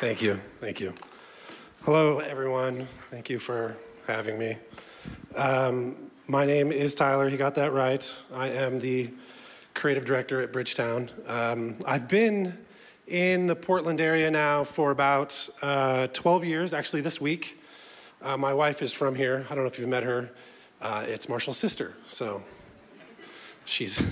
Thank you. Thank you. Hello, everyone. Thank you for having me. Um, my name is Tyler. You got that right. I am the creative director at Bridgetown. Um, I've been in the Portland area now for about uh, 12 years, actually, this week. Uh, my wife is from here. I don't know if you've met her. Uh, it's Marshall's sister. So she's.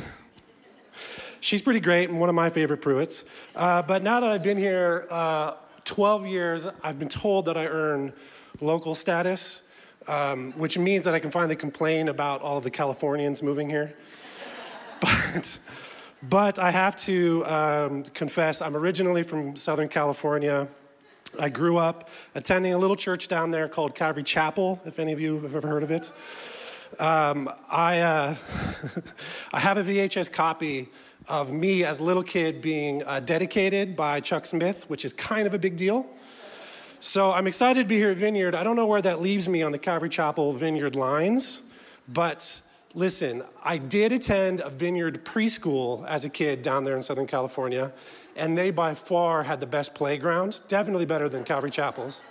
She's pretty great and one of my favorite Pruitts. Uh, but now that I've been here uh, 12 years, I've been told that I earn local status, um, which means that I can finally complain about all of the Californians moving here. but, but I have to um, confess, I'm originally from Southern California. I grew up attending a little church down there called Calvary Chapel, if any of you have ever heard of it. Um, I, uh, I have a VHS copy of me as a little kid being uh, dedicated by Chuck Smith, which is kind of a big deal. So I'm excited to be here at Vineyard. I don't know where that leaves me on the Calvary Chapel Vineyard lines, but listen, I did attend a Vineyard preschool as a kid down there in Southern California, and they by far had the best playground, definitely better than Calvary Chapel's.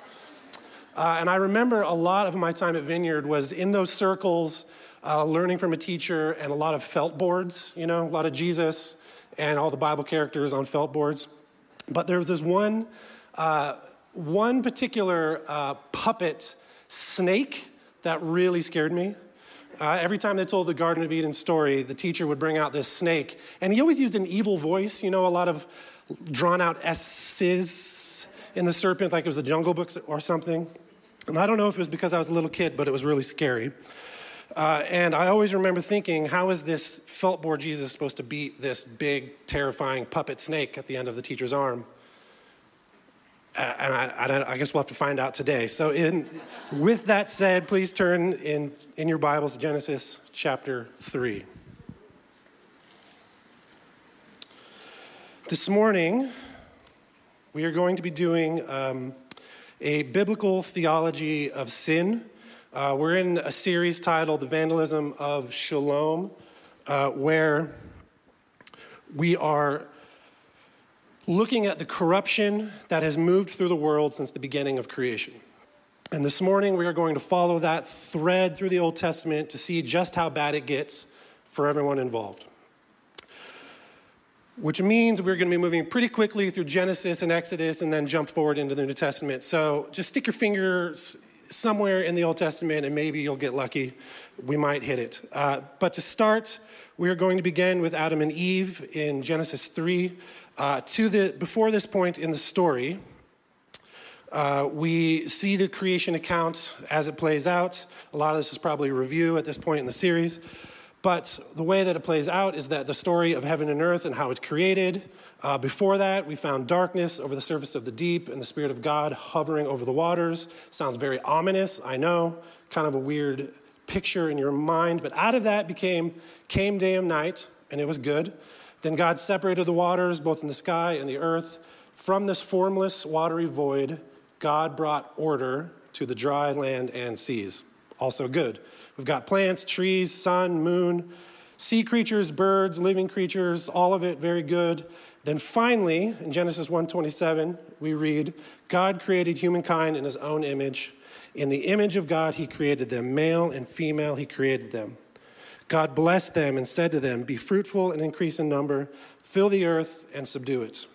Uh, and I remember a lot of my time at Vineyard was in those circles uh, learning from a teacher and a lot of felt boards, you know, a lot of Jesus and all the Bible characters on felt boards. But there was this one, uh, one particular uh, puppet snake that really scared me. Uh, every time they told the Garden of Eden story, the teacher would bring out this snake, and he always used an evil voice, you know, a lot of drawn out S's in the serpent, like it was the Jungle Books or something. And I don't know if it was because I was a little kid, but it was really scary. Uh, and I always remember thinking, how is this felt board Jesus supposed to beat this big, terrifying puppet snake at the end of the teacher's arm? Uh, and I, I, I, guess we'll have to find out today. So, in, with that said, please turn in, in your Bibles Genesis chapter 3. This morning, we are going to be doing um, a biblical theology of sin. Uh, we're in a series titled The Vandalism of Shalom, uh, where we are looking at the corruption that has moved through the world since the beginning of creation. And this morning, we are going to follow that thread through the Old Testament to see just how bad it gets for everyone involved. Which means we're going to be moving pretty quickly through Genesis and Exodus and then jump forward into the New Testament. So just stick your fingers somewhere in the Old Testament, and maybe you'll get lucky. We might hit it. Uh, but to start, we are going to begin with Adam and Eve in Genesis 3. Uh, to the, before this point in the story, uh, we see the creation account as it plays out. A lot of this is probably review at this point in the series. But the way that it plays out is that the story of heaven and earth and how it's created, uh, before that, we found darkness over the surface of the deep and the Spirit of God hovering over the waters. Sounds very ominous, I know, kind of a weird picture in your mind. But out of that became came day and night, and it was good. Then God separated the waters, both in the sky and the earth. From this formless, watery void, God brought order to the dry land and seas. Also good. We've got plants, trees, sun, moon, sea creatures, birds, living creatures, all of it very good. Then finally, in Genesis 1:27, we read, God created humankind in his own image. In the image of God he created them, male and female he created them. God blessed them and said to them, Be fruitful and increase in number, fill the earth and subdue it.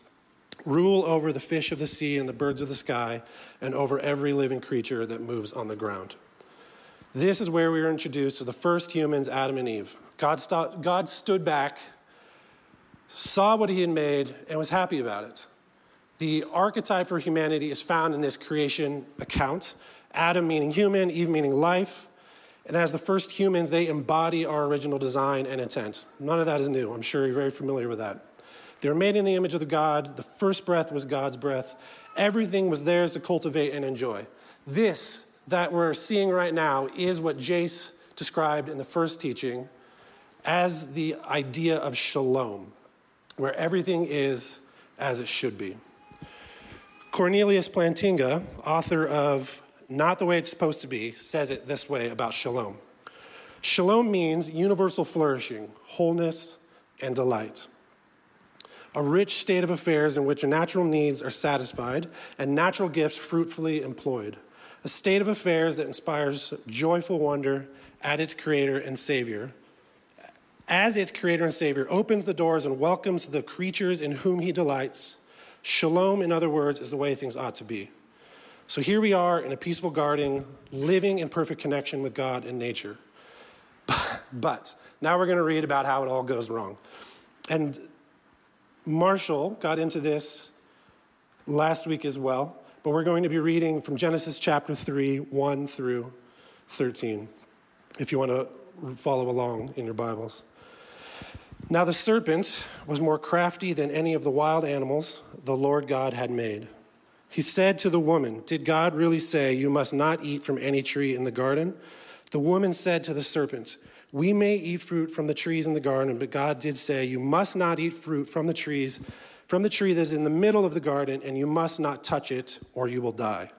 Rule over the fish of the sea and the birds of the sky, and over every living creature that moves on the ground. This is where we are introduced to the first humans, Adam and Eve. God, God stood back saw what he had made, and was happy about it. The archetype for humanity is found in this creation account Adam meaning human, Eve meaning life. And as the first humans, they embody our original design and intent. None of that is new. I'm sure you're very familiar with that. They were made in the image of the God. The first breath was God's breath. Everything was theirs to cultivate and enjoy. This that we're seeing right now is what Jace described in the first teaching as the idea of shalom where everything is as it should be. Cornelius Plantinga, author of Not the Way It's Supposed to Be, says it this way about shalom Shalom means universal flourishing, wholeness, and delight. a rich state of affairs in which natural needs are satisfied and natural gifts fruitfully employed, a state of affairs that inspires joyful wonder at its creator and savior. As its creator and savior opens the doors and welcomes the creatures in whom he delights, shalom, in other words, is the way things ought to be. So here we are in a peaceful garden, living in perfect connection with God and nature. But now we're going to read about how it all goes wrong. And Marshall got into this last week as well, but we're going to be reading from Genesis chapter 3, 1 through 13, if you want to follow along in your Bibles. Now the serpent was more crafty than any of the wild animals the Lord God had made. He said to the woman, Did God really say, You must not eat from any tree in the garden? The woman said to the serpent, We may eat fruit from the trees in the garden, but God did say, You must not eat fruit from the trees, from the tree that is in the middle of the garden, and you must not touch it, or you will die.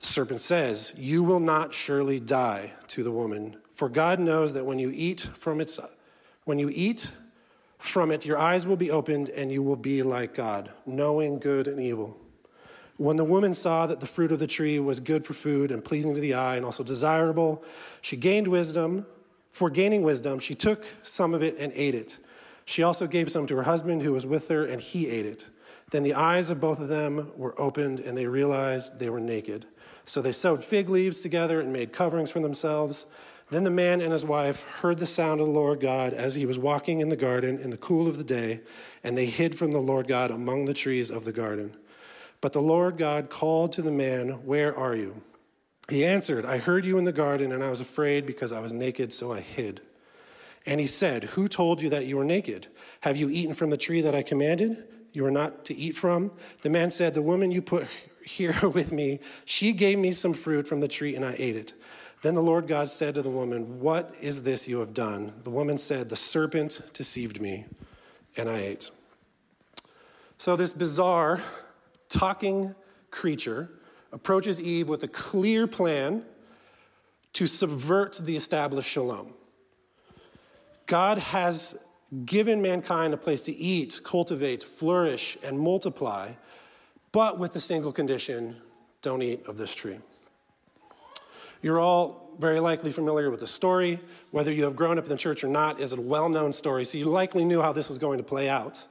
The serpent says, You will not surely die to the woman, for God knows that when you eat from its when you eat from it, your eyes will be opened, and you will be like God, knowing good and evil. When the woman saw that the fruit of the tree was good for food and pleasing to the eye and also desirable, she gained wisdom. For gaining wisdom, she took some of it and ate it. She also gave some to her husband who was with her, and he ate it. Then the eyes of both of them were opened, and they realized they were naked. So they sewed fig leaves together and made coverings for themselves. Then the man and his wife heard the sound of the Lord God as he was walking in the garden in the cool of the day, and they hid from the Lord God among the trees of the garden. But the Lord God called to the man, Where are you? He answered, I heard you in the garden, and I was afraid because I was naked, so I hid. And he said, Who told you that you were naked? Have you eaten from the tree that I commanded you are not to eat from? The man said, The woman you put here with me, she gave me some fruit from the tree, and I ate it. Then the Lord God said to the woman, What is this you have done? The woman said, The serpent deceived me, and I ate. So, this bizarre talking creature approaches Eve with a clear plan to subvert the established shalom. God has given mankind a place to eat, cultivate, flourish, and multiply, but with the single condition don't eat of this tree. You're all very likely familiar with the story. Whether you have grown up in the church or not is a well known story, so you likely knew how this was going to play out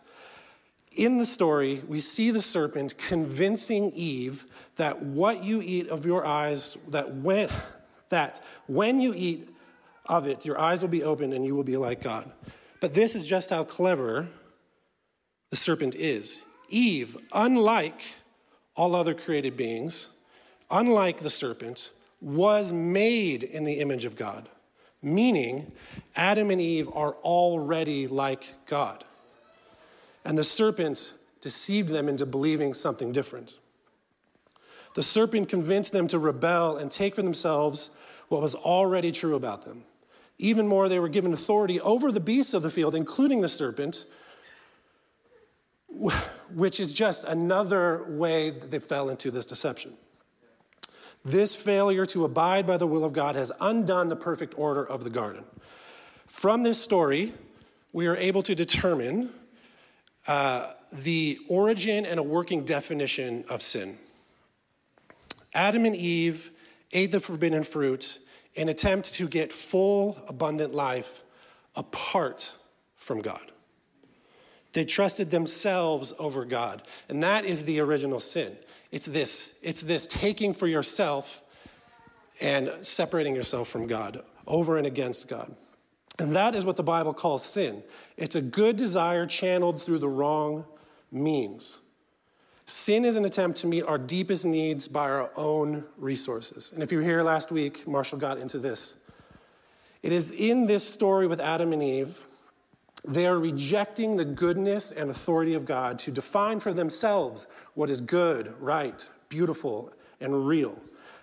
in the story, we see the serpent convincing Eve that what you eat of your eyes, that when, that when you eat of it, your eyes will be opened and you will be like God. But this is just how clever the serpent is. Eve, unlike all other created beings, unlike the serpent, was made in the image of God, meaning Adam and Eve are already like God. And the serpent deceived them into believing something different. The serpent convinced them to rebel and take for themselves what was already true about them. Even more, they were given authority over the beasts of the field, including the serpent, which is just another way that they fell into this deception. This failure to abide by the will of God has undone the perfect order of the garden. From this story, we are able to determine uh, the origin and a working definition of sin. Adam and Eve ate the forbidden fruit in attempt to get full, abundant life apart from God. They trusted themselves over God. And that is the original sin. It's this, it's this taking for yourself and separating yourself from God, over and against God. And that is what the Bible calls sin. It's a good desire channeled through the wrong means. Sin is an attempt to meet our deepest needs by our own resources. And if you were here last week, Marshall got into this. It is in this story with Adam and Eve, they are rejecting the goodness and authority of God to define for themselves what is good, right, beautiful, and real.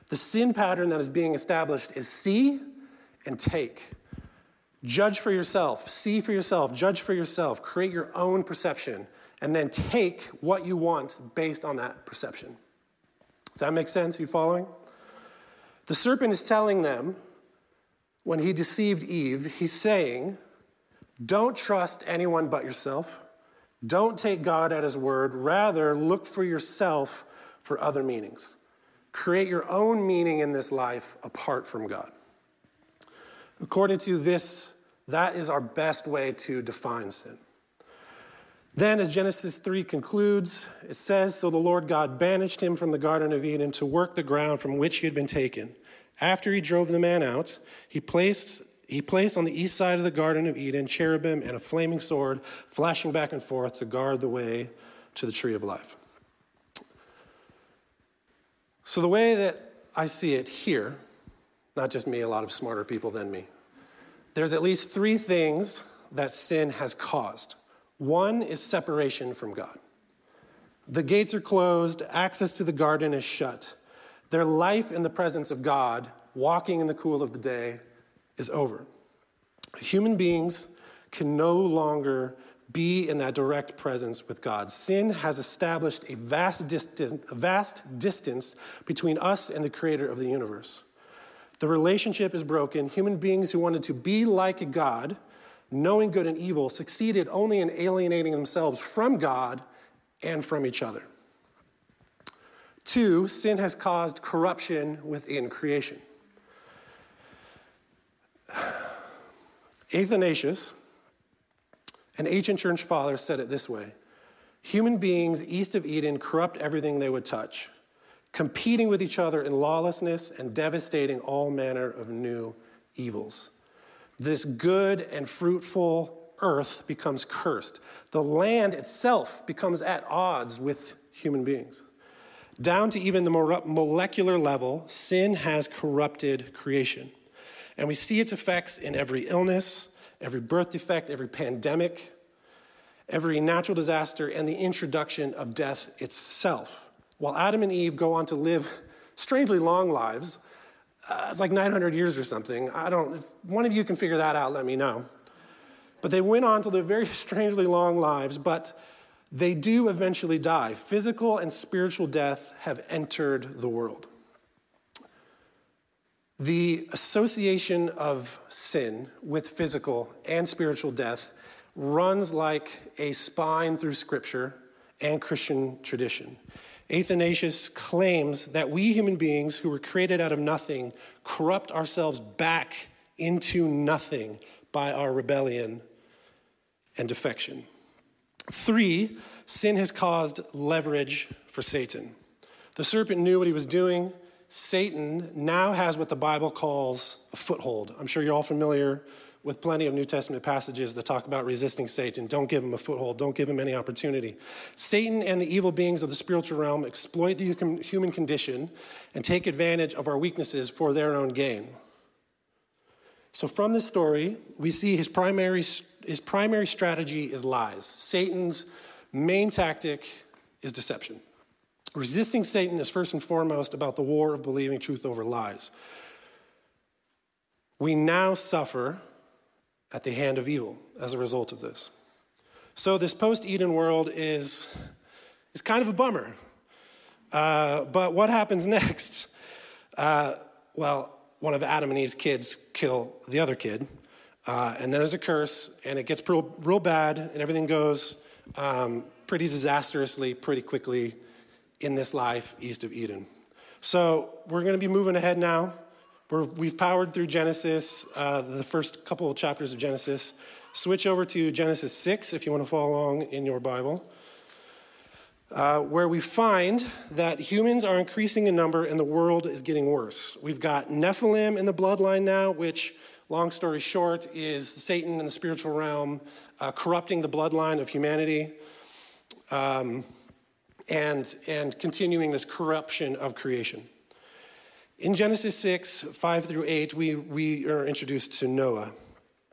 The sin pattern that is being established is see and take. Judge for yourself, see for yourself, judge for yourself, create your own perception, and then take what you want based on that perception. Does that make sense? Are you following? The serpent is telling them, when he deceived Eve, he's saying, Don't trust anyone but yourself. Don't take God at his word. Rather, look for yourself for other meanings. Create your own meaning in this life apart from God. According to this, that is our best way to define sin. Then, as Genesis 3 concludes, it says So the Lord God banished him from the Garden of Eden to work the ground from which he had been taken. After he drove the man out, he placed, he placed on the east side of the Garden of Eden cherubim and a flaming sword flashing back and forth to guard the way to the tree of life. So, the way that I see it here, not just me, a lot of smarter people than me, there's at least three things that sin has caused. One is separation from God. The gates are closed, access to the garden is shut. Their life in the presence of God, walking in the cool of the day, is over. Human beings can no longer be in that direct presence with God. Sin has established a vast, distance, a vast distance between us and the creator of the universe. The relationship is broken. Human beings who wanted to be like God knowing good and evil, succeeded only in alienating themselves from God and from each other. Two, sin has caused corruption within creation. Athanasius, an ancient church father, said it this way Human beings east of Eden corrupt everything they would touch, competing with each other in lawlessness and devastating all manner of new evils this good and fruitful earth becomes cursed. The land itself becomes at odds with human beings. Down to even the molecular level, sin has corrupted creation. And we see its effects in every illness, every birth defect, every pandemic, every natural disaster, and the introduction of death itself. While Adam and Eve go on to live strangely long lives, uh, it's like 900 years or something. I don't, if one of you can figure that out, let me know. But they went on to live very strangely long lives, but they do eventually die. Physical and spiritual death have entered the world. The association of sin with physical and spiritual death runs like a spine through Scripture and Christian tradition. Athanasius claims that we human beings who were created out of nothing corrupt ourselves back into nothing by our rebellion and defection. Three, sin has caused leverage for Satan. The serpent knew what he was doing. Satan now has what the Bible calls a foothold. I'm sure you're all familiar with plenty of New Testament passages that talk about resisting Satan. Don't give him a foothold, don't give him any opportunity. Satan and the evil beings of the spiritual realm exploit the human condition and take advantage of our weaknesses for their own gain. So, from this story, we see his primary, his primary strategy is lies. Satan's main tactic is deception. Resisting Satan is first and foremost about the war of believing truth over lies. We now suffer at the hand of evil as a result of this. So, this post Eden world is, is kind of a bummer. Uh, but what happens next? Uh, well, one of Adam and Eve's kids kill the other kid, uh, and then there's a curse, and it gets real, real bad, and everything goes um, pretty disastrously, pretty quickly in this life east of Eden. So, we're going to be moving ahead now we have powered through Genesis, uh, the first couple of chapters of Genesis. Switch over to Genesis 6 if you want to follow along in your Bible, uh, where we find that humans are increasing in number and the world is getting worse. We've got Nephilim in the bloodline now, which, long story short, is Satan in the spiritual realm uh, corrupting the bloodline of humanity. Um, and, and continuing this corruption of creation. In Genesis 6, 5 through 8, we, we are introduced to Noah.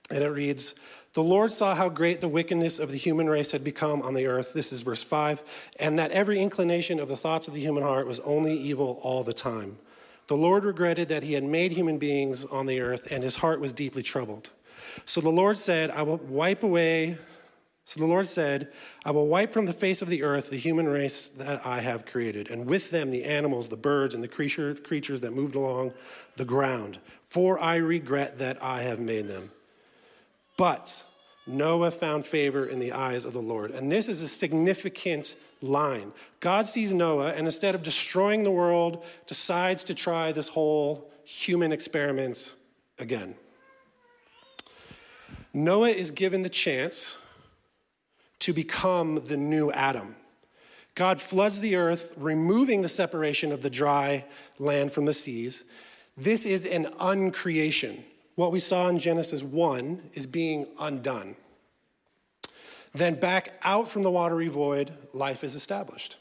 And it reads The Lord saw how great the wickedness of the human race had become on the earth. This is verse 5. And that every inclination of the thoughts of the human heart was only evil all the time. The Lord regretted that he had made human beings on the earth, and his heart was deeply troubled. So the Lord said, I will wipe away so the Lord said, I will wipe from the face of the earth the human race that I have created, and with them the animals, the birds, and the creature, creatures that moved along the ground, for I regret that I have made them. But Noah found favor in the eyes of the Lord. And this is a significant line. God sees Noah, and instead of destroying the world, decides to try this whole human experiment again. Noah is given the chance to become the new Adam. God floods the earth, removing the separation of the dry land from the seas. This is an uncreation. What we saw in Genesis 1 is being undone. Then, back out from the watery void, life is established.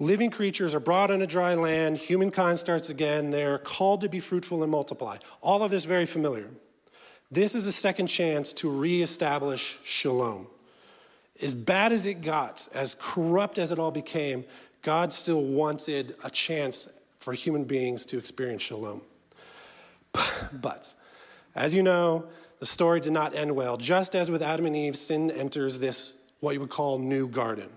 Living creatures are brought on a dry land. Humankind starts again. They're called to be fruitful and multiply. All of this very familiar. This is a second chance to reestablish shalom. As bad as it got, as corrupt as it all became, God still wanted a chance for human beings to experience shalom. But, as you know, the story did not end well. Just as with Adam and Eve, sin enters this, what you would call, new garden.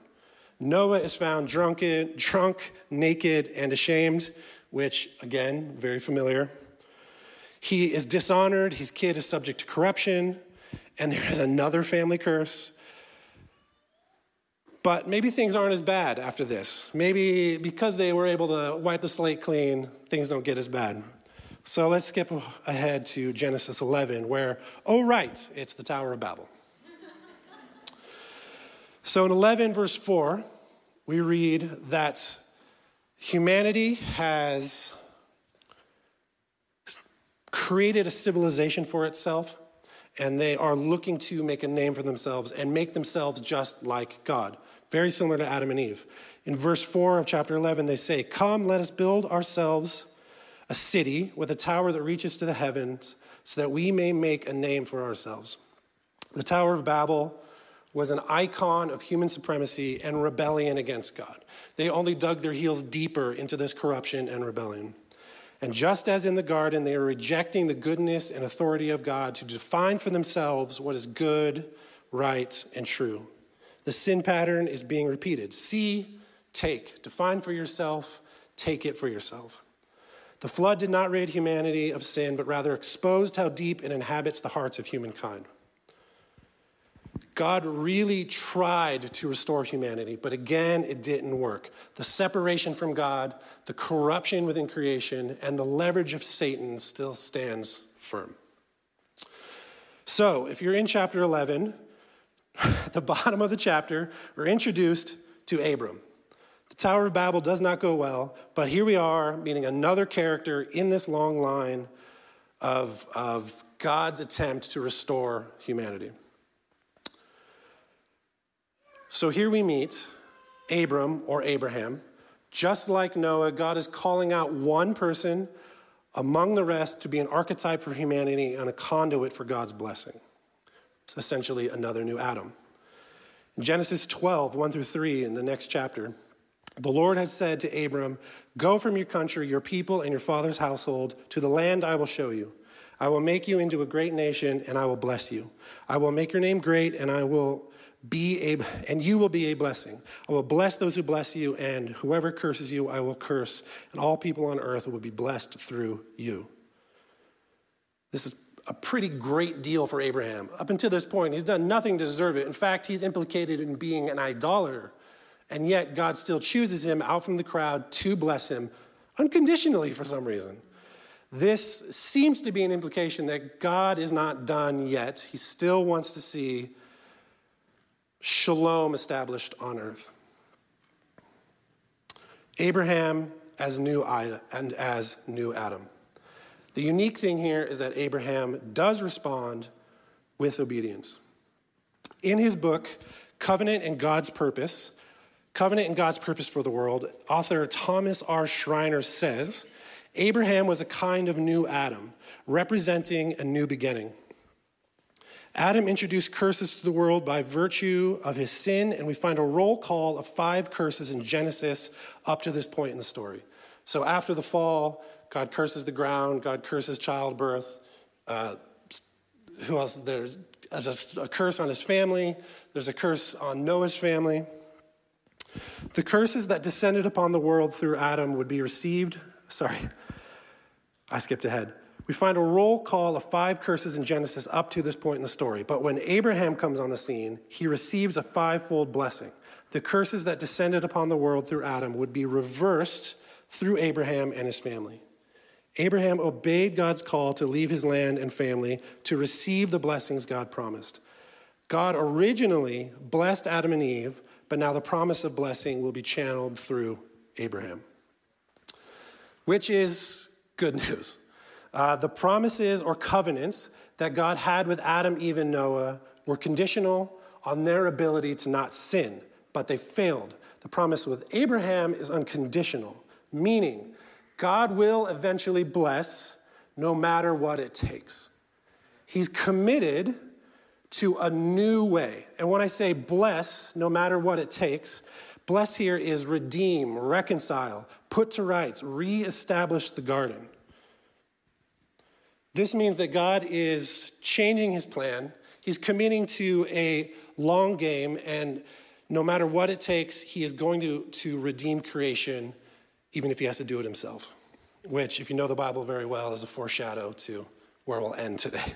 Noah is found drunken, drunk, naked, and ashamed, which, again, very familiar. He is dishonored, his kid is subject to corruption, and there is another family curse. But maybe things aren't as bad after this. Maybe because they were able to wipe the slate clean, things don't get as bad. So let's skip ahead to Genesis 11, where, oh, right, it's the Tower of Babel. so in 11, verse 4, we read that humanity has created a civilization for itself, and they are looking to make a name for themselves and make themselves just like God, very similar to Adam and Eve. In verse 4 of chapter 11, they say, Come, let us build ourselves a city with a tower that reaches to the heavens so that we may make a name for ourselves. The Tower of Babel was an icon of human supremacy and rebellion against God. They only dug their heels deeper into this corruption and rebellion. And just as in the garden, they are rejecting the goodness and authority of God to define for themselves what is good, right, and true. The sin pattern is being repeated. See, take. Define for yourself, take it for yourself. The flood did not rid humanity of sin, but rather exposed how deep it inhabits the hearts of humankind. God really tried to restore humanity, but again, it didn't work. The separation from God, the corruption within creation, and the leverage of Satan still stands firm. So, if you're in chapter 11, at the bottom of the chapter, we're introduced to Abram. The Tower of Babel does not go well, but here we are meeting another character in this long line of, of God's attempt to restore humanity. So here we meet Abram or Abraham. Just like Noah, God is calling out one person among the rest to be an archetype for humanity and a conduit for God's blessing. It's essentially another new Adam. In Genesis 12, 1 through 3, in the next chapter, the Lord had said to Abram, Go from your country, your people, and your father's household to the land I will show you. I will make you into a great nation, and I will bless you. I will make your name great, and I will be a and you will be a blessing. I will bless those who bless you, and whoever curses you, I will curse, and all people on earth will be blessed through you. This is a pretty great deal for Abraham. Up until this point, he's done nothing to deserve it. In fact, he's implicated in being an idolater and yet, God still chooses him out from the crowd to bless him unconditionally for some reason. This seems to be an implication that God is not done yet. He still wants to see shalom established on earth. Abraham as new and as new Adam. The unique thing here is that Abraham does respond with obedience. In his book, Covenant and God's Purpose, Covenant and God's Purpose for the World, author Thomas R. Schreiner says Abraham was a kind of new Adam, representing a new beginning. Adam introduced curses to the world by virtue of his sin, and we find a roll call of five curses in Genesis up to this point in the story. So after the fall, God curses the ground, God curses childbirth. Uh, who else? There's just a curse on his family, there's a curse on Noah's family. The curses that descended upon the world through Adam would be received, sorry, I skipped ahead, We find a roll call of five curses in Genesis up to this point in the story. But when Abraham comes on the scene, he receives a fivefold blessing. The curses that descended upon the world through Adam would be reversed through Abraham and his family. Abraham obeyed God's call to leave his land and family to receive the blessings God promised. God originally blessed Adam and Eve, but now the promise of blessing will be channeled through Abraham, which is good news. Uh, the promises or covenants that God had with Adam, Eve, and Noah were conditional on their ability to not sin, but they failed. The promise with Abraham is unconditional, meaning God will eventually bless no matter what it takes. He's committed to a new way. And when I say bless, no matter what it takes, bless here is redeem, reconcile, put to rights, reestablish the garden. This means that God is changing his plan. He's committing to a long game, and no matter what it takes, he is going to, to redeem creation even if he has to do it himself, which, if you know the Bible very well, is a foreshadow to where we'll end today.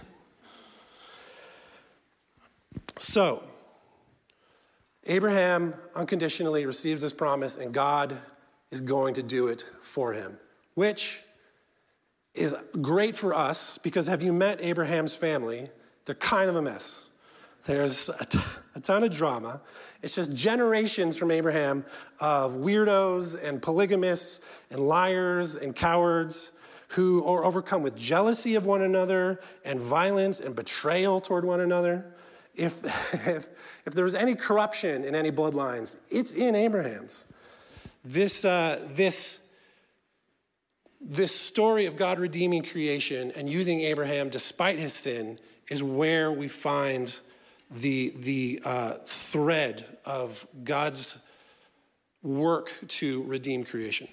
So, Abraham unconditionally receives this promise, and God is going to do it for him, which is great for us because have you met Abraham's family? They're kind of a mess. There's a, t- a ton of drama. It's just generations from Abraham of weirdos and polygamists and liars and cowards who are overcome with jealousy of one another and violence and betrayal toward one another. If, if, if there was any corruption in any bloodlines, it's in Abraham's. This, uh, this, this story of God redeeming creation and using Abraham despite his sin is where we find the, the uh, thread of God's work to redeem creation.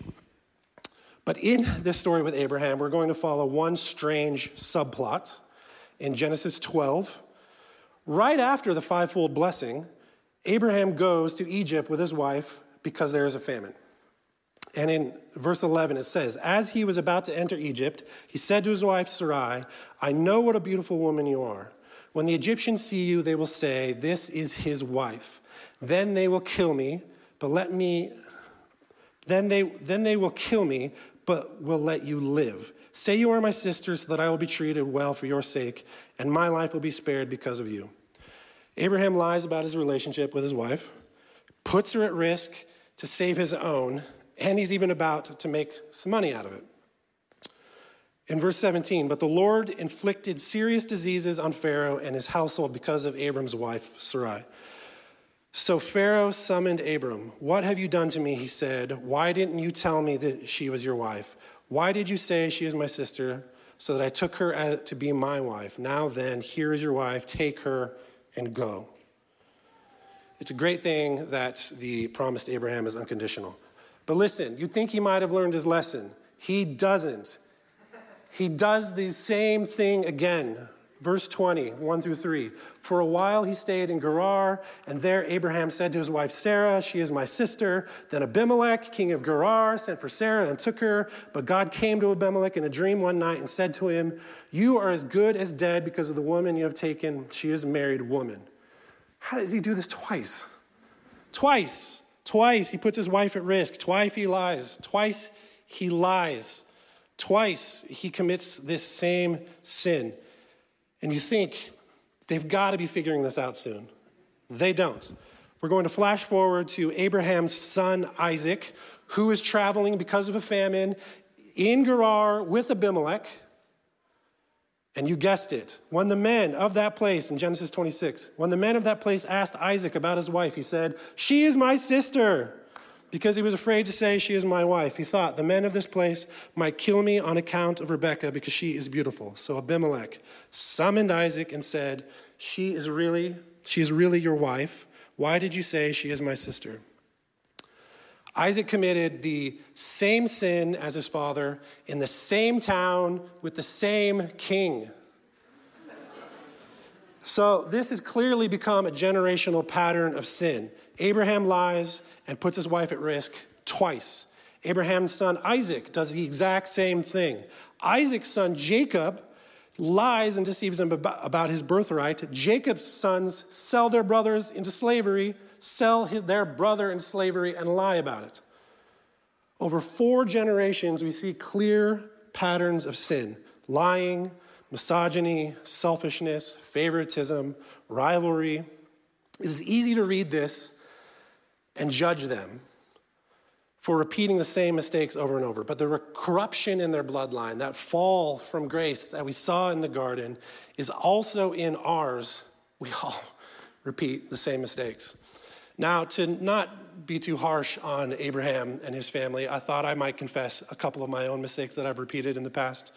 But in this story with Abraham, we're going to follow one strange subplot in Genesis 12. Right after the fivefold blessing, Abraham goes to Egypt with his wife because there is a famine. And in verse 11, it says, As he was about to enter Egypt, he said to his wife Sarai, I know what a beautiful woman you are. When the Egyptians see you, they will say, This is his wife. Then they will kill me, but let me, then they, then they will kill me, but will let you live. Say you are my sister, so that I will be treated well for your sake, and my life will be spared because of you. Abraham lies about his relationship with his wife, puts her at risk to save his own, and he's even about to make some money out of it. In verse 17, but the Lord inflicted serious diseases on Pharaoh and his household because of Abram's wife, Sarai. So Pharaoh summoned Abram. What have you done to me? He said. Why didn't you tell me that she was your wife? Why did you say she is my sister, so that I took her to be my wife? Now then, here is your wife. Take her and go. It's a great thing that the promised Abraham is unconditional. But listen, you think he might have learned his lesson. He doesn't he does the same thing again. Verse 20, 1 through 3. For a while he stayed in Gerar, and there Abraham said to his wife Sarah, She is my sister. Then Abimelech, king of Gerar, sent for Sarah and took her. But God came to Abimelech in a dream one night and said to him, You are as good as dead because of the woman you have taken. She is a married woman. How does he do this twice? Twice. Twice he puts his wife at risk. Twice he lies. Twice he lies. Twice he commits this same sin. And you think they've got to be figuring this out soon. They don't. We're going to flash forward to Abraham's son Isaac, who is traveling because of a famine in Gerar with Abimelech. And you guessed it. When the men of that place, in Genesis 26, when the men of that place asked Isaac about his wife, he said, She is my sister because he was afraid to say, She is my wife. He thought, The men of this place might kill me on account of Rebekah because she is beautiful. So Abimelech summoned Isaac and said, She is really, she is really your wife. Why did you say she is my sister? Isaac committed the same sin as his father in the same town with the same king. So, this has clearly become a generational pattern of sin. Abraham lies and puts his wife at risk twice. Abraham's son Isaac does the exact same thing. Isaac's son Jacob lies and deceives him about his birthright. Jacob's sons sell their brothers into slavery, sell their brother in slavery, and lie about it. Over four generations, we see clear patterns of sin lying, misogyny, selfishness, favoritism, rivalry. It is easy to read this and judge them for repeating the same mistakes over and over. But the corruption in their bloodline, that fall from grace that we saw in the garden, is also in ours. We all repeat the same mistakes. Now, to not be too harsh on Abraham and his family, I thought I might confess a couple of my own mistakes that I've repeated in the past.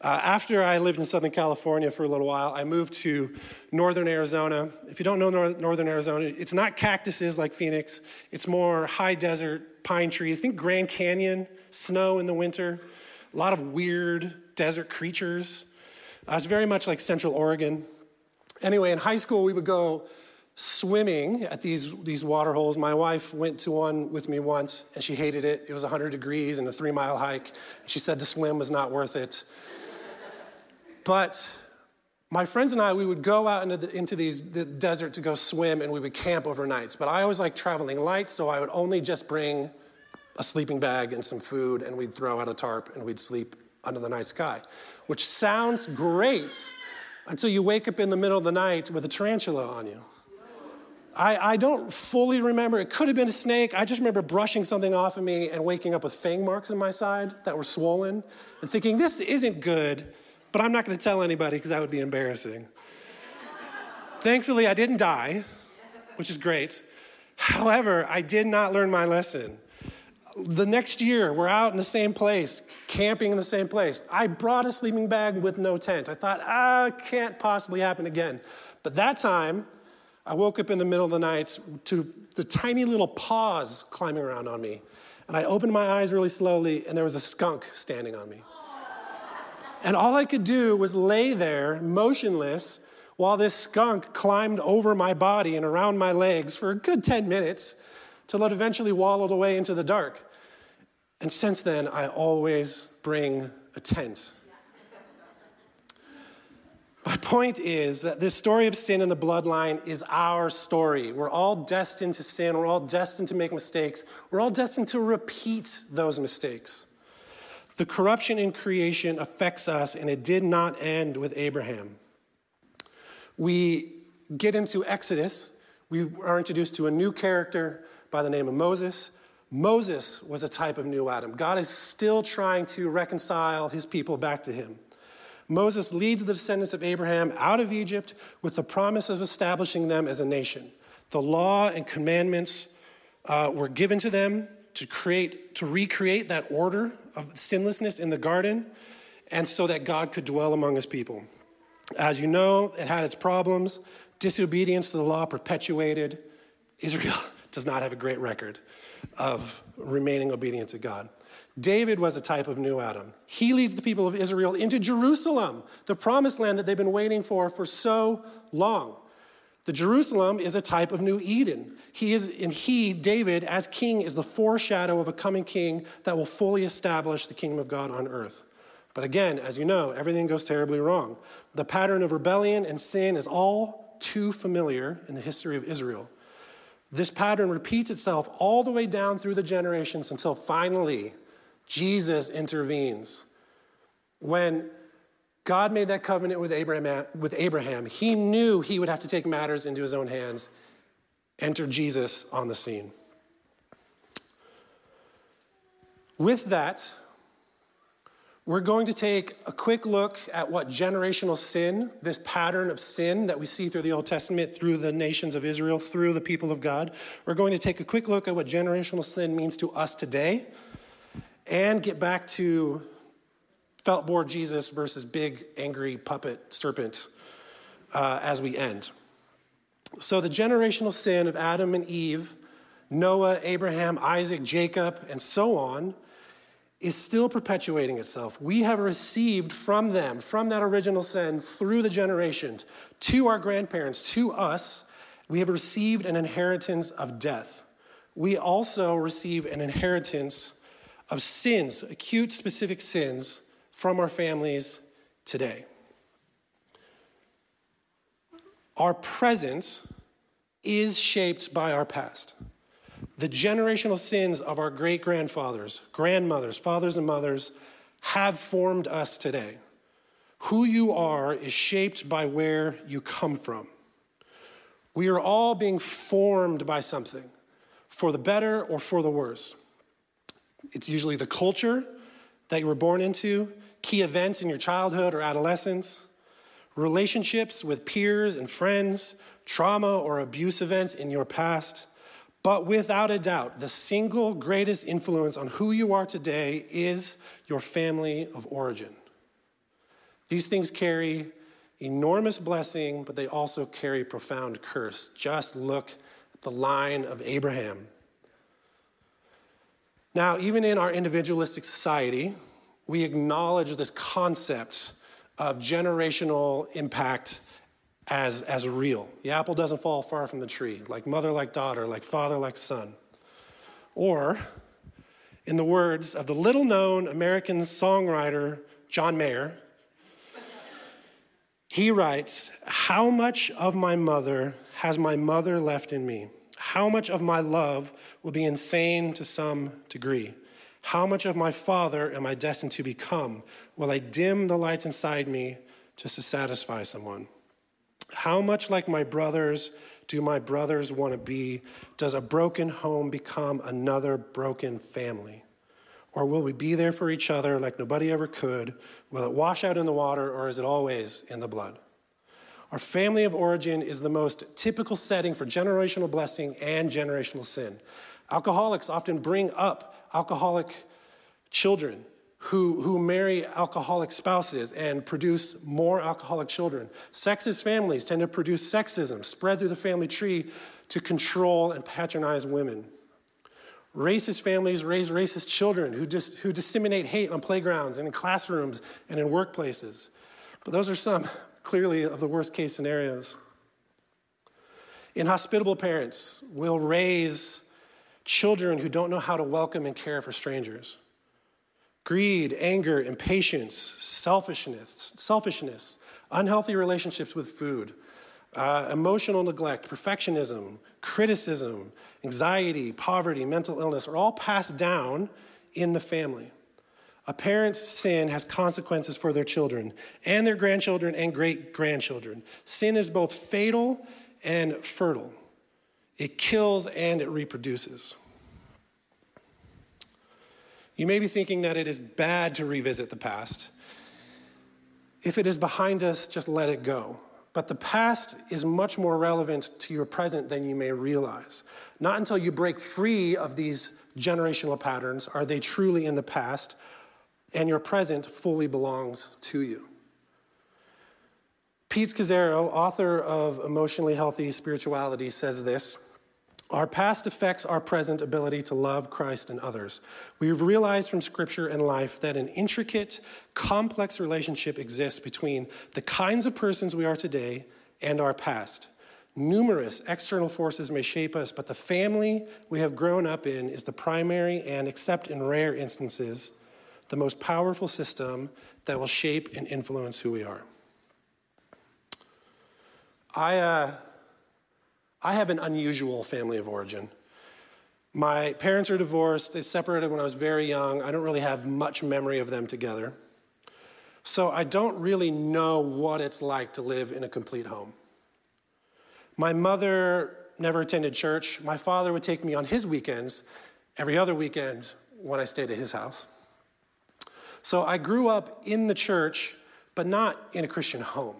Uh, after I lived in Southern California for a little while, I moved to Northern Arizona. If you don't know Northern Arizona, it's not cactuses like Phoenix, it's more high desert pine trees. Think Grand Canyon, snow in the winter, a lot of weird desert creatures. Uh, it's very much like Central Oregon. Anyway, in high school, we would go swimming at these, these water holes. My wife went to one with me once, and she hated it. It was 100 degrees and a three mile hike. She said the swim was not worth it. But my friends and I, we would go out into, the, into these, the desert to go swim and we would camp overnight. But I always like traveling light, so I would only just bring a sleeping bag and some food, and we'd throw out a tarp and we'd sleep under the night sky, which sounds great until you wake up in the middle of the night with a tarantula on you. I, I don't fully remember. It could have been a snake. I just remember brushing something off of me and waking up with fang marks in my side that were swollen and thinking, this isn't good. But I'm not going to tell anybody because that would be embarrassing. Thankfully, I didn't die, which is great. However, I did not learn my lesson. The next year, we're out in the same place, camping in the same place. I brought a sleeping bag with no tent. I thought, ah, can't possibly happen again. But that time, I woke up in the middle of the night to the tiny little paws climbing around on me. And I opened my eyes really slowly, and there was a skunk standing on me. And all I could do was lay there motionless while this skunk climbed over my body and around my legs for a good 10 minutes till it eventually wallowed away into the dark. And since then, I always bring a tent. My point is that this story of sin in the bloodline is our story. We're all destined to sin. We're all destined to make mistakes. We're all destined to repeat those mistakes. The corruption in creation affects us, and it did not end with Abraham. We get into Exodus, we are introduced to a new character by the name of Moses. Moses was a type of new Adam. God is still trying to reconcile his people back to him. Moses leads the descendants of Abraham out of Egypt with the promise of establishing them as a nation. The law and commandments uh, were given to them to create, to recreate that order of sinlessness in the garden, and so that God could dwell among his people. As you know, it had its problems. Disobedience to the law perpetuated. Israel does not have a great record of remaining obedient to God. David was a type of new Adam. He leads the people of Israel into Jerusalem, the promised land that they've been waiting for for so long. The Jerusalem is a type of New Eden. He is, and he, David, as king, is the foreshadow of a coming king that will fully establish the kingdom of God on earth. But again, as you know, everything goes terribly wrong. The pattern of rebellion and sin is all too familiar in the history of Israel. This pattern repeats itself all the way down through the generations until finally Jesus intervenes. When God made that covenant with Abraham, with Abraham. He knew he would have to take matters into his own hands. Enter Jesus on the scene. With that, we're going to take a quick look at what generational sin, this pattern of sin that we see through the Old Testament, through the nations of Israel, through the people of God. We're going to take a quick look at what generational sin means to us today and get back to felt board Jesus versus big, angry puppet serpent uh, as we end. So, the generational sin of Adam and Eve, Noah, Abraham, Isaac, Jacob, and so on, is still perpetuating itself. We have received from them, from that original sin, through the generations, to our grandparents, to us, we have received an inheritance of death. We also receive an inheritance of sins, acute, specific sins from our families today. Our present is shaped by our past. The generational sins of our great grandfathers, grandmothers, fathers, and mothers have formed us today. Who you are is shaped by where you come from. We are all being formed by something, for the better or for the worse. It's usually the culture that you were born into, key events in your childhood or adolescence, relationships with peers and friends, trauma or abuse events in your past. But without a doubt, the single greatest influence on who you are today is your family of origin. These things carry enormous blessing, but they also carry profound curse. Just look at the line of Abraham. Now, even in our individualistic society, we acknowledge this concept of generational impact as, as real. The apple doesn't fall far from the tree, like mother like daughter, like father like son. Or, in the words of the little known American songwriter John Mayer, he writes, How much of my mother has my mother left in me? How much of my love will be insane to some degree? How much of my father am I destined to become? Will I dim the lights inside me just to satisfy someone? How much like my brothers do my brothers want to be? Does a broken home become another broken family? Or will we be there for each other like nobody ever could? Will it wash out in the water or is it always in the blood? Our family of origin is the most typical setting for generational blessing and generational sin. Alcoholics often bring up alcoholic children who, who marry alcoholic spouses and produce more alcoholic children. Sexist families tend to produce sexism spread through the family tree to control and patronize women. Racist families raise racist children who, dis, who disseminate hate on playgrounds and in classrooms and in workplaces. But those are some, clearly, of the worst case scenarios. Inhospitable parents will raise children who don't know how to welcome and care for strangers. Greed, anger, impatience, selfishness, selfishness, unhealthy relationships with food, uh, emotional neglect, perfectionism, criticism, anxiety, poverty, mental illness are all passed down in the family. A parent's sin has consequences for their children and their grandchildren and great grandchildren. Sin is both fatal and fertile. It kills and it reproduces. You may be thinking that it is bad to revisit the past. If it is behind us, just let it go. But the past is much more relevant to your present than you may realize. Not until you break free of these generational patterns are they truly in the past, and your present fully belongs to you. Pete Scazzero, author of Emotionally Healthy Spirituality, says this Our past affects our present ability to love Christ and others. We've realized from Scripture and life that an intricate, complex relationship exists between the kinds of persons we are today and our past. Numerous external forces may shape us, but the family we have grown up in is the primary and, except in rare instances, the most powerful system that will shape and influence who we are. I, uh, I have an unusual family of origin. My parents are divorced. They separated when I was very young. I don't really have much memory of them together. So I don't really know what it's like to live in a complete home. My mother never attended church. My father would take me on his weekends every other weekend when I stayed at his house. So I grew up in the church, but not in a Christian home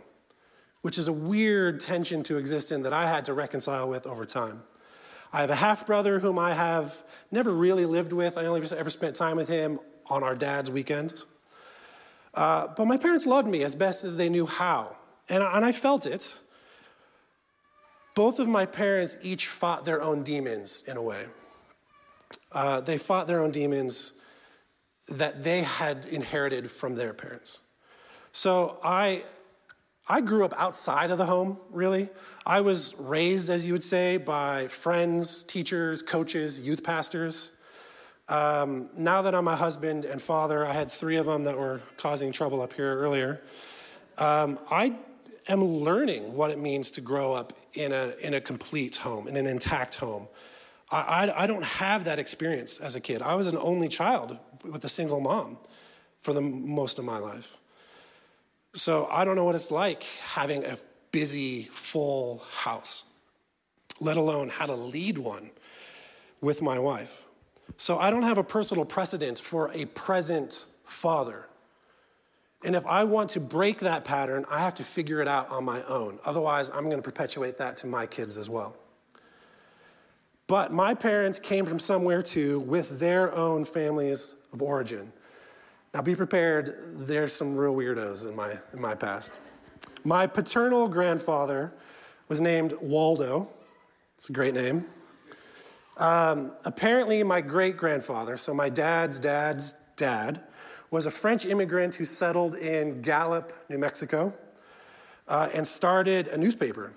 which is a weird tension to exist in that I had to reconcile with over time. I have a half brother whom I have never really lived with. I only ever spent time with him on our dad's weekends. Uh, but my parents loved me as best as they knew how, and, and I felt it. Both of my parents each fought their own demons in a way. Uh, they fought their own demons that they had inherited from their parents. So I I grew up outside of the home, really. I was raised, as you would say, by friends, teachers, coaches, youth pastors. Um, now that I'm a husband and father, I had three of them that were causing trouble up here earlier. Um, I am learning what it means to grow up in a, in a complete home, in an intact home. I, I, I don't have that experience as a kid. I was an only child with a single mom for the most of my life. So I don't know what it's like having a busy, full house, let alone how to lead one with my wife. So I don't have a personal precedent for a present father. And if I want to break that pattern, I have to figure it out on my own. Otherwise, I'm going to perpetuate that to my kids as well. But my parents came from somewhere too with their own families of origin. Now be prepared, there's some real weirdos in my, in my past. My paternal grandfather was named Waldo. It's a great name. Um, apparently, my great grandfather, so my dad's dad's dad, was a French immigrant who settled in Gallup, New Mexico, uh, and started a newspaper.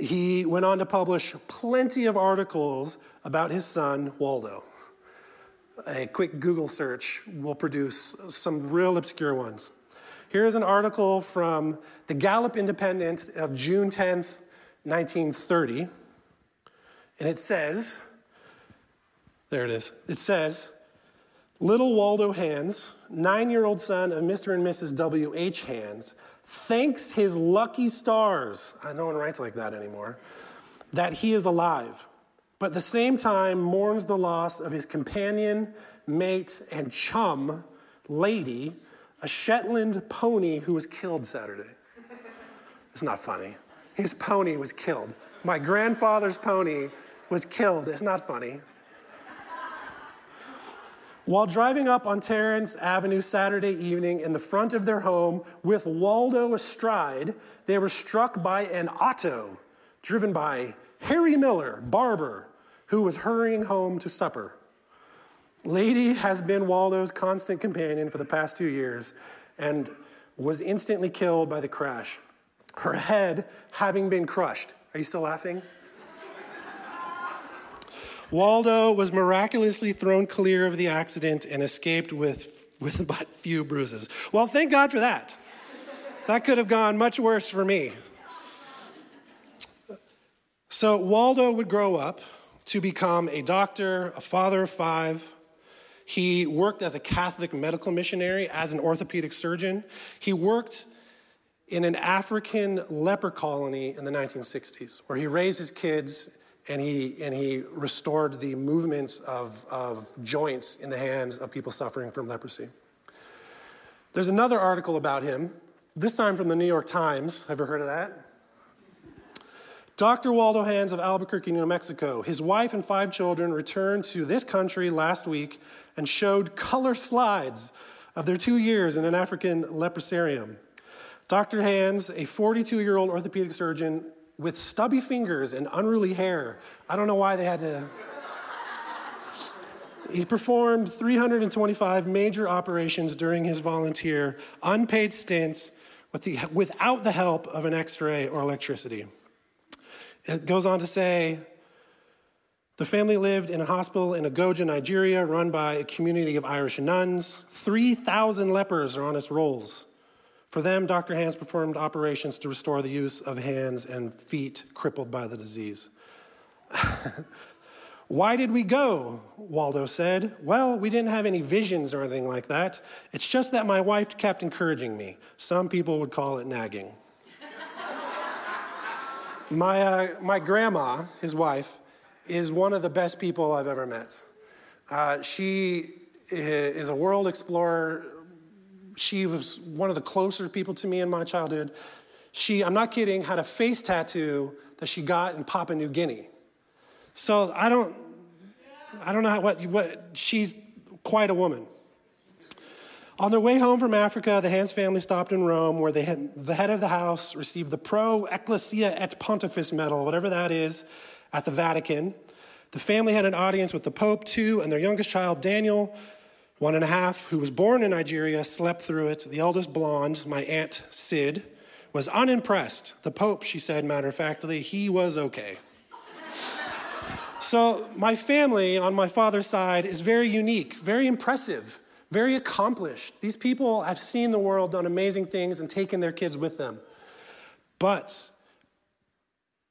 He went on to publish plenty of articles about his son, Waldo. A quick Google search will produce some real obscure ones. Here's an article from the Gallup Independent of June 10th, 1930, and it says, there it is. It says, Little Waldo Hands, nine year old son of Mr. and Mrs. W.H. Hands, thanks his lucky stars, no one writes like that anymore, that he is alive, but at the same time mourns the loss of his companion, mate, and chum, Lady, a Shetland pony who was killed Saturday. It's not funny. His pony was killed. My grandfather's pony was killed. It's not funny. While driving up on Terrence Avenue Saturday evening in the front of their home with Waldo astride, they were struck by an auto driven by Harry Miller, barber, who was hurrying home to supper. Lady has been Waldo's constant companion for the past two years and was instantly killed by the crash, her head having been crushed. Are you still laughing? Waldo was miraculously thrown clear of the accident and escaped with, with but few bruises. Well, thank God for that. That could have gone much worse for me. So, Waldo would grow up to become a doctor, a father of five. He worked as a Catholic medical missionary, as an orthopedic surgeon. He worked in an African leper colony in the 1960s, where he raised his kids and he, and he restored the movements of, of joints in the hands of people suffering from leprosy. There's another article about him, this time from the New York Times. Have you heard of that? Dr. Waldo Hands of Albuquerque, New Mexico. His wife and five children returned to this country last week and showed color slides of their two years in an African leprosarium. Dr. Hands, a 42 year old orthopedic surgeon, with stubby fingers and unruly hair. I don't know why they had to. He performed 325 major operations during his volunteer, unpaid stints with the, without the help of an x ray or electricity. It goes on to say the family lived in a hospital in Ogoja, Nigeria, run by a community of Irish nuns. 3,000 lepers are on its rolls. For them, Dr. Hands performed operations to restore the use of hands and feet crippled by the disease. Why did we go? Waldo said. Well, we didn't have any visions or anything like that. It's just that my wife kept encouraging me. Some people would call it nagging. My, uh, my grandma, his wife, is one of the best people I've ever met. Uh, she is a world explorer, she was one of the closer people to me in my childhood. She, I'm not kidding, had a face tattoo that she got in Papua New Guinea. So I don't, I don't know how, what, what, she's quite a woman. On their way home from Africa, the Hands family stopped in Rome, where had, the head of the house received the Pro Ecclesia et Pontifice medal, whatever that is, at the Vatican. The family had an audience with the Pope, too, and their youngest child, Daniel, one and a half, who was born in Nigeria, slept through it. The eldest blonde, my Aunt Sid, was unimpressed. The Pope, she said matter of factly, he was okay. So, my family on my father's side is very unique, very impressive, very accomplished. These people have seen the world, done amazing things, and taken their kids with them. But,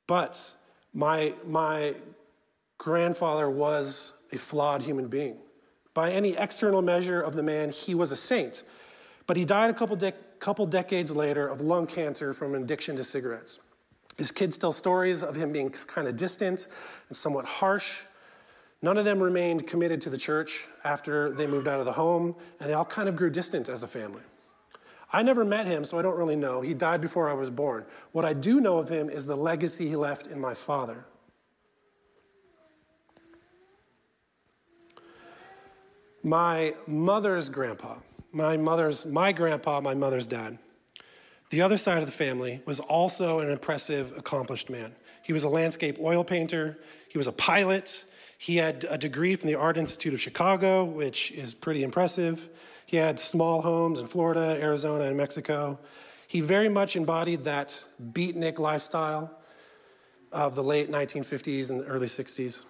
but, my, my grandfather was a flawed human being. By any external measure of the man, he was a saint. But he died a couple, de- couple decades later of lung cancer from an addiction to cigarettes. His kids tell stories of him being kind of distant and somewhat harsh. None of them remained committed to the church after they moved out of the home, and they all kind of grew distant as a family. I never met him, so I don't really know. He died before I was born. What I do know of him is the legacy he left in my father. My mother's grandpa, my mother's, my grandpa, my mother's dad, the other side of the family was also an impressive, accomplished man. He was a landscape oil painter, he was a pilot, he had a degree from the Art Institute of Chicago, which is pretty impressive. He had small homes in Florida, Arizona, and Mexico. He very much embodied that beatnik lifestyle of the late 1950s and early 60s.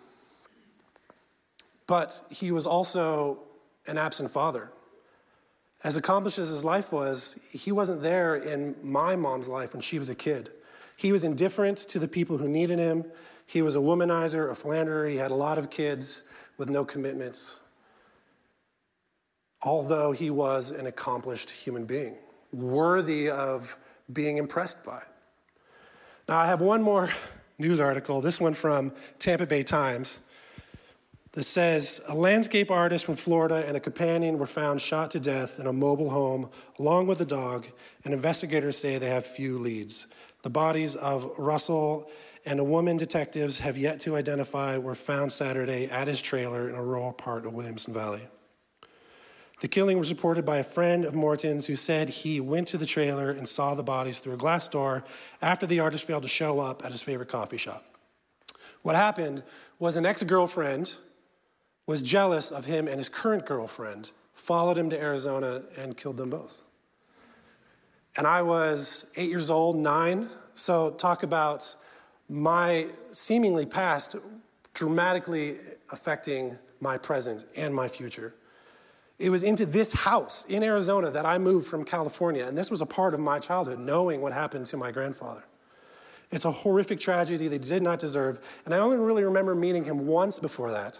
But he was also an absent father. As accomplished as his life was, he wasn't there in my mom's life when she was a kid. He was indifferent to the people who needed him. He was a womanizer, a philanderer. He had a lot of kids with no commitments, although he was an accomplished human being, worthy of being impressed by. Now, I have one more news article, this one from Tampa Bay Times that says a landscape artist from Florida and a companion were found shot to death in a mobile home along with a dog, and investigators say they have few leads. The bodies of Russell and a woman detectives have yet to identify were found Saturday at his trailer in a rural part of Williamson Valley. The killing was reported by a friend of Morton's who said he went to the trailer and saw the bodies through a glass door after the artist failed to show up at his favorite coffee shop. What happened was an ex girlfriend was jealous of him and his current girlfriend, followed him to Arizona, and killed them both. And I was eight years old, nine. So, talk about my seemingly past dramatically affecting my present and my future. It was into this house in Arizona that I moved from California, and this was a part of my childhood, knowing what happened to my grandfather. It's a horrific tragedy they did not deserve, and I only really remember meeting him once before that.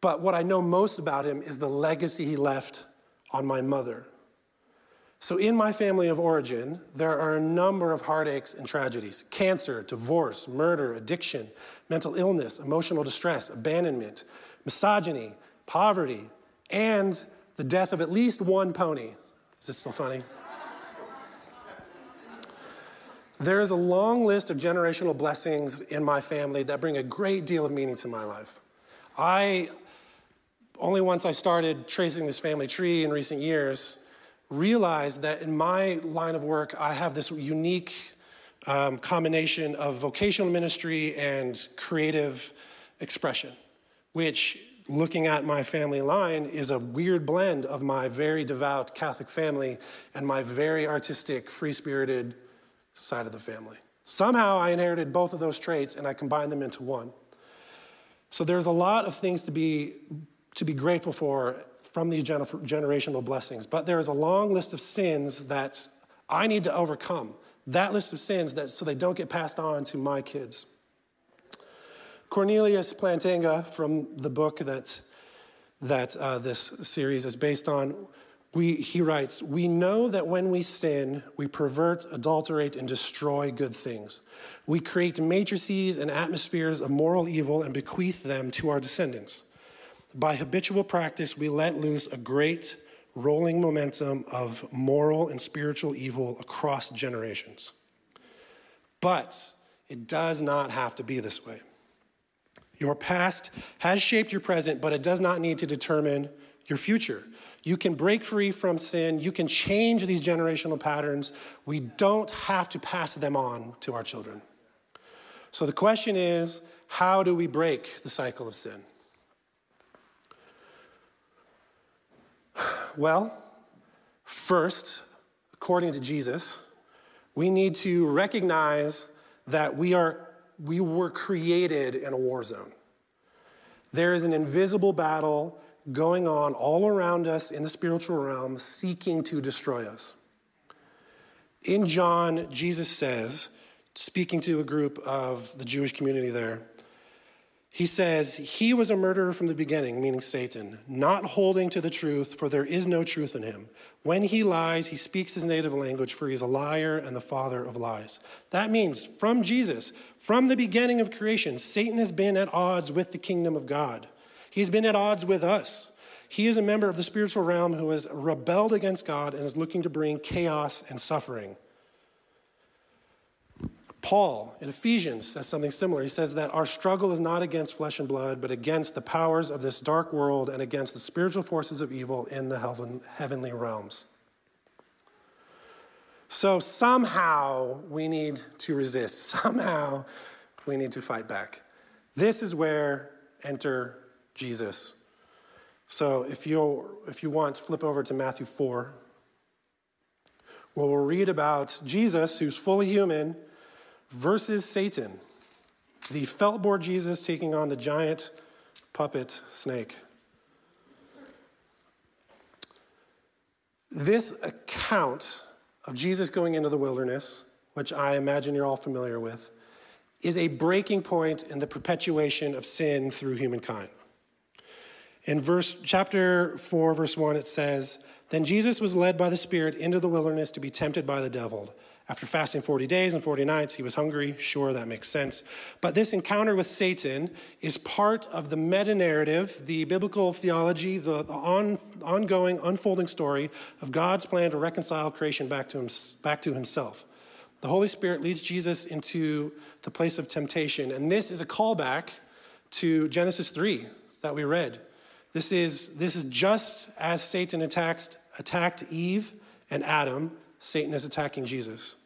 But what I know most about him is the legacy he left on my mother. So, in my family of origin, there are a number of heartaches and tragedies cancer, divorce, murder, addiction, mental illness, emotional distress, abandonment, misogyny, poverty, and the death of at least one pony. Is this still funny? there is a long list of generational blessings in my family that bring a great deal of meaning to my life. I only once I started tracing this family tree in recent years, realized that in my line of work, I have this unique um, combination of vocational ministry and creative expression, which, looking at my family line, is a weird blend of my very devout Catholic family and my very artistic, free spirited side of the family. Somehow I inherited both of those traits and I combined them into one. So there's a lot of things to be to be grateful for from these generational blessings. But there is a long list of sins that I need to overcome. That list of sins that so they don't get passed on to my kids. Cornelius Plantinga, from the book that, that uh, this series is based on, we, he writes, We know that when we sin, we pervert, adulterate, and destroy good things. We create matrices and atmospheres of moral evil and bequeath them to our descendants. By habitual practice, we let loose a great rolling momentum of moral and spiritual evil across generations. But it does not have to be this way. Your past has shaped your present, but it does not need to determine your future. You can break free from sin. You can change these generational patterns. We don't have to pass them on to our children. So the question is how do we break the cycle of sin? Well, first, according to Jesus, we need to recognize that we are we were created in a war zone. There is an invisible battle going on all around us in the spiritual realm, seeking to destroy us. In John, Jesus says, speaking to a group of the Jewish community there, he says, He was a murderer from the beginning, meaning Satan, not holding to the truth, for there is no truth in him. When he lies, he speaks his native language, for he is a liar and the father of lies. That means from Jesus, from the beginning of creation, Satan has been at odds with the kingdom of God. He's been at odds with us. He is a member of the spiritual realm who has rebelled against God and is looking to bring chaos and suffering. Paul in Ephesians says something similar. He says that our struggle is not against flesh and blood, but against the powers of this dark world and against the spiritual forces of evil in the heaven, heavenly realms. So somehow we need to resist. Somehow we need to fight back. This is where enter Jesus. So if you if you want, flip over to Matthew 4. Well, we'll read about Jesus, who's fully human versus Satan, the feltboard Jesus taking on the giant puppet snake. This account of Jesus going into the wilderness, which I imagine you're all familiar with, is a breaking point in the perpetuation of sin through humankind. In verse chapter 4 verse 1 it says, "Then Jesus was led by the Spirit into the wilderness to be tempted by the devil." After fasting 40 days and 40 nights, he was hungry. Sure, that makes sense. But this encounter with Satan is part of the meta narrative, the biblical theology, the, the on, ongoing, unfolding story of God's plan to reconcile creation back to, him, back to himself. The Holy Spirit leads Jesus into the place of temptation. And this is a callback to Genesis 3 that we read. This is, this is just as Satan attacked, attacked Eve and Adam Satan is attacking Jesus.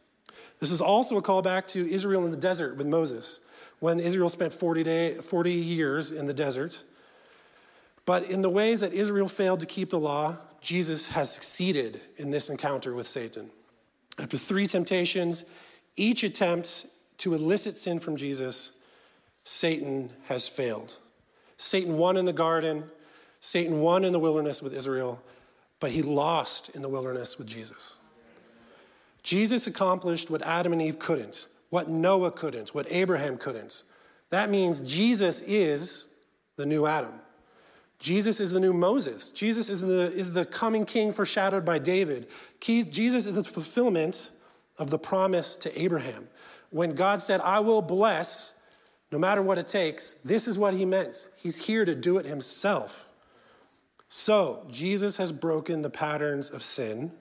This is also a callback to Israel in the desert with Moses, when Israel spent 40, day, 40 years in the desert. But in the ways that Israel failed to keep the law, Jesus has succeeded in this encounter with Satan. After three temptations, each attempt to elicit sin from Jesus, Satan has failed. Satan won in the garden, Satan won in the wilderness with Israel, but he lost in the wilderness with Jesus. Jesus accomplished what Adam and Eve couldn't, what Noah couldn't, what Abraham couldn't. That means Jesus is the new Adam. Jesus is the new Moses. Jesus is the, is the coming king foreshadowed by David. Jesus is the fulfillment of the promise to Abraham. When God said, I will bless no matter what it takes, this is what he meant. He's here to do it himself. So, Jesus has broken the patterns of sin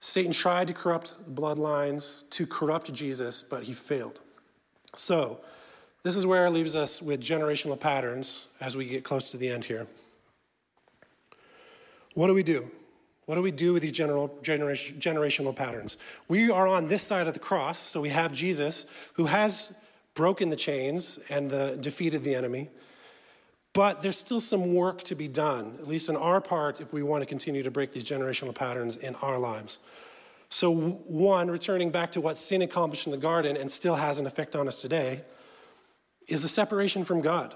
Satan tried to corrupt bloodlines, to corrupt Jesus, but he failed. So, this is where it leaves us with generational patterns as we get close to the end here. What do we do? What do we do with these general, generation, generational patterns? We are on this side of the cross, so we have Jesus who has broken the chains and the, defeated the enemy. But there's still some work to be done, at least in our part, if we want to continue to break these generational patterns in our lives. So, one, returning back to what sin accomplished in the garden and still has an effect on us today, is the separation from God.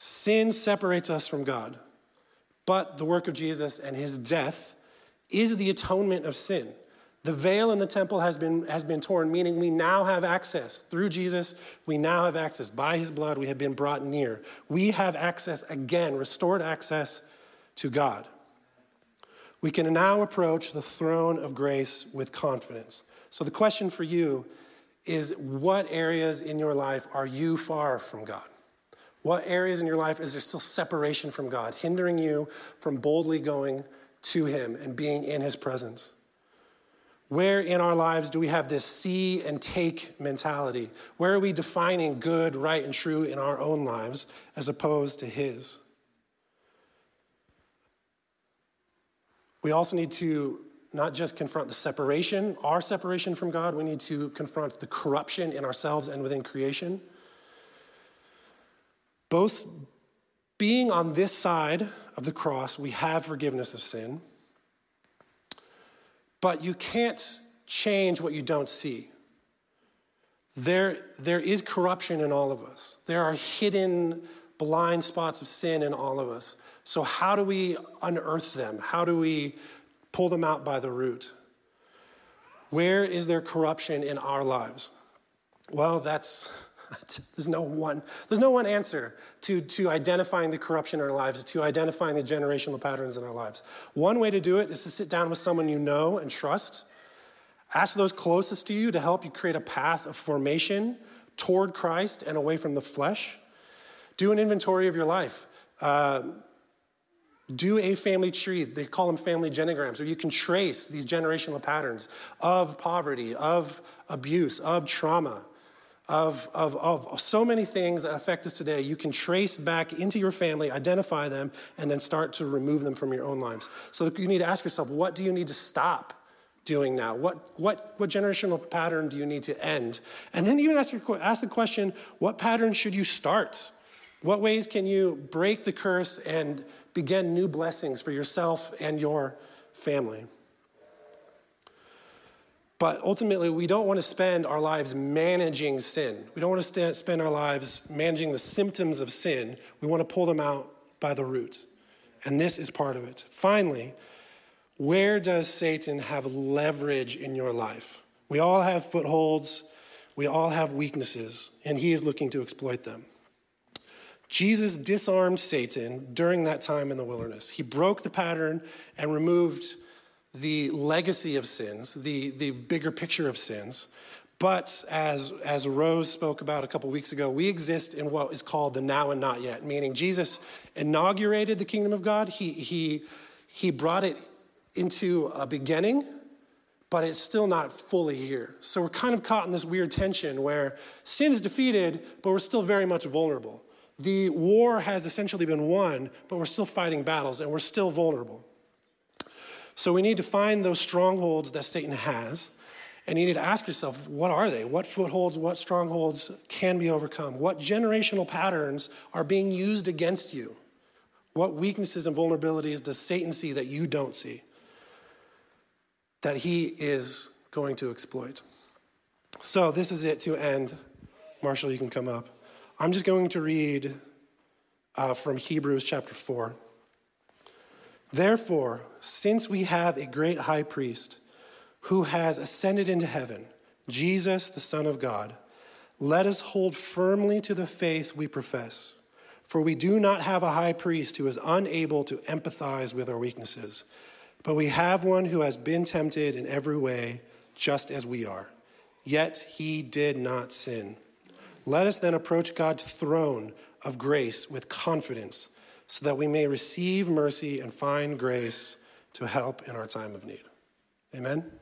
Sin separates us from God, but the work of Jesus and his death is the atonement of sin. The veil in the temple has been, has been torn, meaning we now have access. Through Jesus, we now have access. By his blood, we have been brought near. We have access again, restored access to God. We can now approach the throne of grace with confidence. So, the question for you is what areas in your life are you far from God? What areas in your life is there still separation from God, hindering you from boldly going to Him and being in His presence? Where in our lives do we have this see and take mentality? Where are we defining good, right, and true in our own lives as opposed to His? We also need to not just confront the separation, our separation from God, we need to confront the corruption in ourselves and within creation. Both being on this side of the cross, we have forgiveness of sin. But you can't change what you don't see. There, there is corruption in all of us. There are hidden blind spots of sin in all of us. So, how do we unearth them? How do we pull them out by the root? Where is there corruption in our lives? Well, that's there's no one there's no one answer to, to identifying the corruption in our lives, to identifying the generational patterns in our lives. One way to do it is to sit down with someone you know and trust. Ask those closest to you to help you create a path of formation toward Christ and away from the flesh. Do an inventory of your life. Uh, do a family tree. They call them family genograms, where you can trace these generational patterns of poverty, of abuse, of trauma, of, of, of so many things that affect us today. You can trace back into your family, identify them, and then start to remove them from your own lives. So you need to ask yourself what do you need to stop? doing now? What, what, what generational pattern do you need to end? And then even ask, your, ask the question what pattern should you start? What ways can you break the curse and begin new blessings for yourself and your family? But ultimately, we don't want to spend our lives managing sin. We don't want to spend our lives managing the symptoms of sin. We want to pull them out by the root. And this is part of it. Finally, where does Satan have leverage in your life? We all have footholds, we all have weaknesses, and he is looking to exploit them. Jesus disarmed Satan during that time in the wilderness. He broke the pattern and removed the legacy of sins, the, the bigger picture of sins. But as, as Rose spoke about a couple weeks ago, we exist in what is called the now and not yet, meaning Jesus inaugurated the kingdom of God. He, he, he brought it into a beginning, but it's still not fully here. So we're kind of caught in this weird tension where sin is defeated, but we're still very much vulnerable the war has essentially been won, but we're still fighting battles and we're still vulnerable. So we need to find those strongholds that Satan has, and you need to ask yourself, what are they? What footholds, what strongholds can be overcome? What generational patterns are being used against you? What weaknesses and vulnerabilities does Satan see that you don't see? That he is going to exploit. So, this is it to end. Marshall, you can come up. I'm just going to read uh, from Hebrews chapter 4. Therefore, since we have a great high priest who has ascended into heaven, Jesus, the Son of God, let us hold firmly to the faith we profess. For we do not have a high priest who is unable to empathize with our weaknesses, but we have one who has been tempted in every way, just as we are. Yet he did not sin. Let us then approach God's throne of grace with confidence so that we may receive mercy and find grace to help in our time of need. Amen.